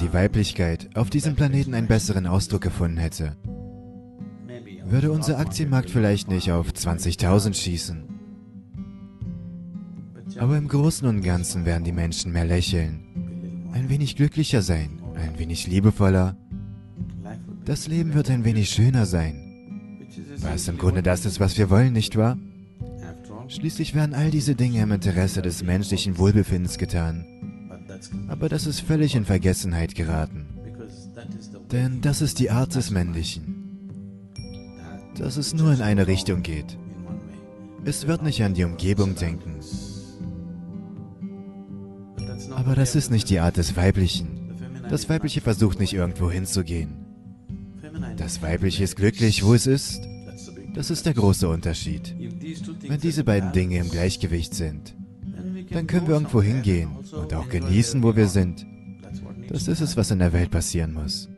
die Weiblichkeit auf diesem Planeten einen besseren Ausdruck gefunden hätte, würde unser Aktienmarkt vielleicht nicht auf 20.000 schießen. Aber im Großen und Ganzen werden die Menschen mehr lächeln, ein wenig glücklicher sein, ein wenig liebevoller. Das Leben wird ein wenig schöner sein. Was im Grunde das ist, was wir wollen, nicht wahr? Schließlich werden all diese Dinge im Interesse des menschlichen Wohlbefindens getan. Aber das ist völlig in Vergessenheit geraten. Denn das ist die Art des Männlichen. Dass es nur in eine Richtung geht. Es wird nicht an die Umgebung denken. Aber das ist nicht die Art des Weiblichen. Das Weibliche versucht nicht irgendwo hinzugehen. Das Weibliche ist glücklich, wo es ist. Das ist der große Unterschied. Wenn diese beiden Dinge im Gleichgewicht sind, dann können wir irgendwo hingehen und auch genießen, wo wir sind. Das ist es, was in der Welt passieren muss.